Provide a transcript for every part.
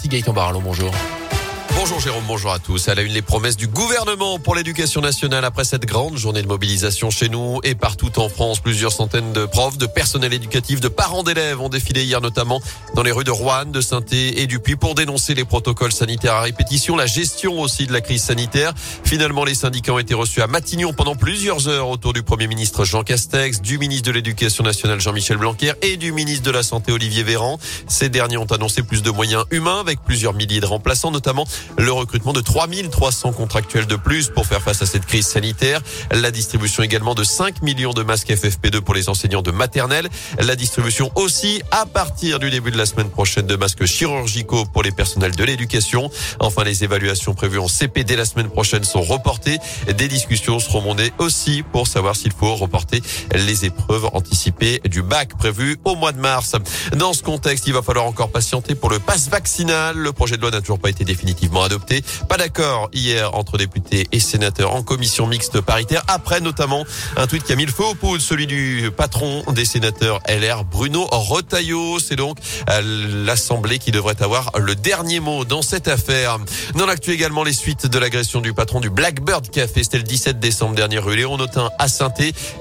parti Gaëtan Barallon, bonjour. Bonjour Jérôme, bonjour à tous. À la une, les promesses du gouvernement pour l'éducation nationale après cette grande journée de mobilisation chez nous et partout en France. Plusieurs centaines de profs, de personnel éducatif, de parents d'élèves ont défilé hier notamment dans les rues de Rouen, de saint et du Puy pour dénoncer les protocoles sanitaires à répétition, la gestion aussi de la crise sanitaire. Finalement, les syndicats ont été reçus à Matignon pendant plusieurs heures autour du Premier ministre Jean Castex, du ministre de l'Éducation nationale Jean-Michel Blanquer et du ministre de la Santé Olivier Véran. Ces derniers ont annoncé plus de moyens humains avec plusieurs milliers de remplaçants, notamment le recrutement de 3300 contractuels de plus pour faire face à cette crise sanitaire, la distribution également de 5 millions de masques FFP2 pour les enseignants de maternelle, la distribution aussi à partir du début de la semaine prochaine de masques chirurgicaux pour les personnels de l'éducation. Enfin, les évaluations prévues en CP dès la semaine prochaine sont reportées. Des discussions seront menées aussi pour savoir s'il faut reporter les épreuves anticipées du bac prévu au mois de mars. Dans ce contexte, il va falloir encore patienter pour le pass vaccinal. Le projet de loi n'a toujours pas été définitivement adopté. Pas d'accord hier entre députés et sénateurs en commission mixte paritaire après notamment un tweet qui a mis le feu au poudre, celui du patron des sénateurs LR, Bruno Retailleau. C'est donc euh, l'Assemblée qui devrait avoir le dernier mot dans cette affaire. Dans l'actu également, les suites de l'agression du patron du Blackbird Café. C'était le 17 décembre dernier rue Léon Autin à saint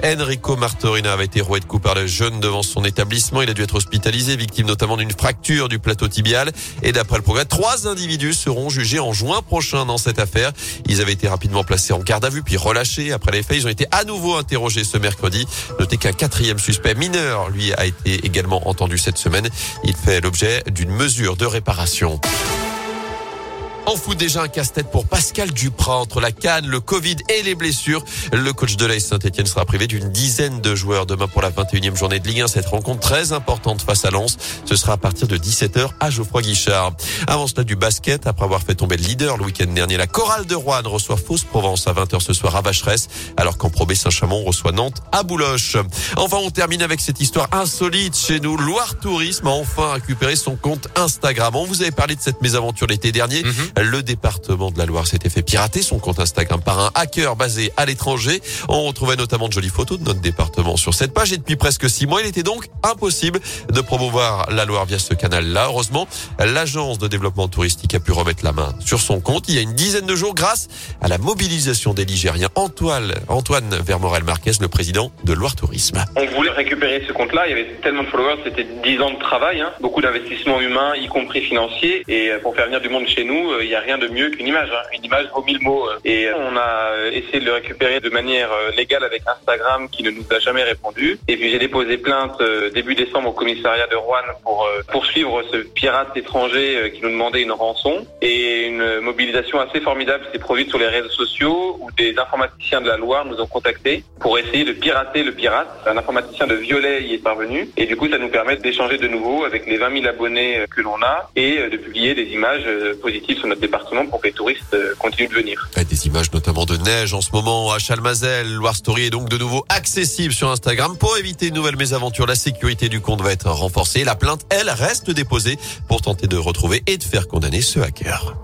Enrico Martorina avait été roué de coups par le jeune devant son établissement. Il a dû être hospitalisé, victime notamment d'une fracture du plateau tibial. Et d'après le progrès, trois individus seront jugés en juin prochain dans cette affaire. Ils avaient été rapidement placés en garde à vue puis relâchés. Après les faits, ils ont été à nouveau interrogés ce mercredi. Notez qu'un quatrième suspect mineur, lui, a été également entendu cette semaine. Il fait l'objet d'une mesure de réparation. On fout déjà un casse-tête pour Pascal Duprat entre la canne, le Covid et les blessures. Le coach de l'AS Saint-Etienne sera privé d'une dizaine de joueurs demain pour la 21e journée de Ligue 1. Cette rencontre très importante face à Lens. Ce sera à partir de 17h à Geoffroy Guichard. Avant cela du basket, après avoir fait tomber le leader le week-end dernier, la chorale de Rouen reçoit Fausse Provence à 20h ce soir à Vacheresse, alors qu'en Pro Saint-Chamond reçoit Nantes à Bouloche. Enfin, on termine avec cette histoire insolite chez nous. Loire Tourisme a enfin récupéré son compte Instagram. On vous avait parlé de cette mésaventure l'été dernier. Mhm. Le département de la Loire s'était fait pirater son compte Instagram par un hacker basé à l'étranger. On retrouvait notamment de jolies photos de notre département sur cette page et depuis presque six mois, il était donc impossible de promouvoir la Loire via ce canal-là. Heureusement, l'agence de développement touristique a pu remettre la main sur son compte il y a une dizaine de jours grâce à la mobilisation des Ligériens. Antoine, Antoine Vermorel-Marquez, le président de Loire Tourisme. On voulait récupérer ce compte-là. Il y avait tellement de followers, c'était dix ans de travail, hein. beaucoup d'investissements humains, y compris financiers. Et pour faire venir du monde chez nous, il y a rien de mieux qu'une image. Hein. Une image vaut mille mots. Et euh, on a euh, essayé de le récupérer de manière euh, légale avec Instagram qui ne nous a jamais répondu. Et puis j'ai déposé plainte début décembre au commissariat de Rouen pour poursuivre ce pirate étranger qui nous demandait une rançon. Et une mobilisation assez formidable s'est produite sur les réseaux sociaux où des informaticiens de la Loire nous ont contactés pour essayer de pirater le pirate. Un informaticien de Violet y est parvenu. Et du coup, ça nous permet d'échanger de nouveau avec les 20 000 abonnés que l'on a et de publier des images positives notre département pour que les touristes euh, continuent de venir. Des images notamment de neige en ce moment à Chalmazel. Loire Story est donc de nouveau accessible sur Instagram. Pour éviter une nouvelle mésaventure, la sécurité du compte va être renforcée. La plainte, elle, reste déposée pour tenter de retrouver et de faire condamner ce hacker.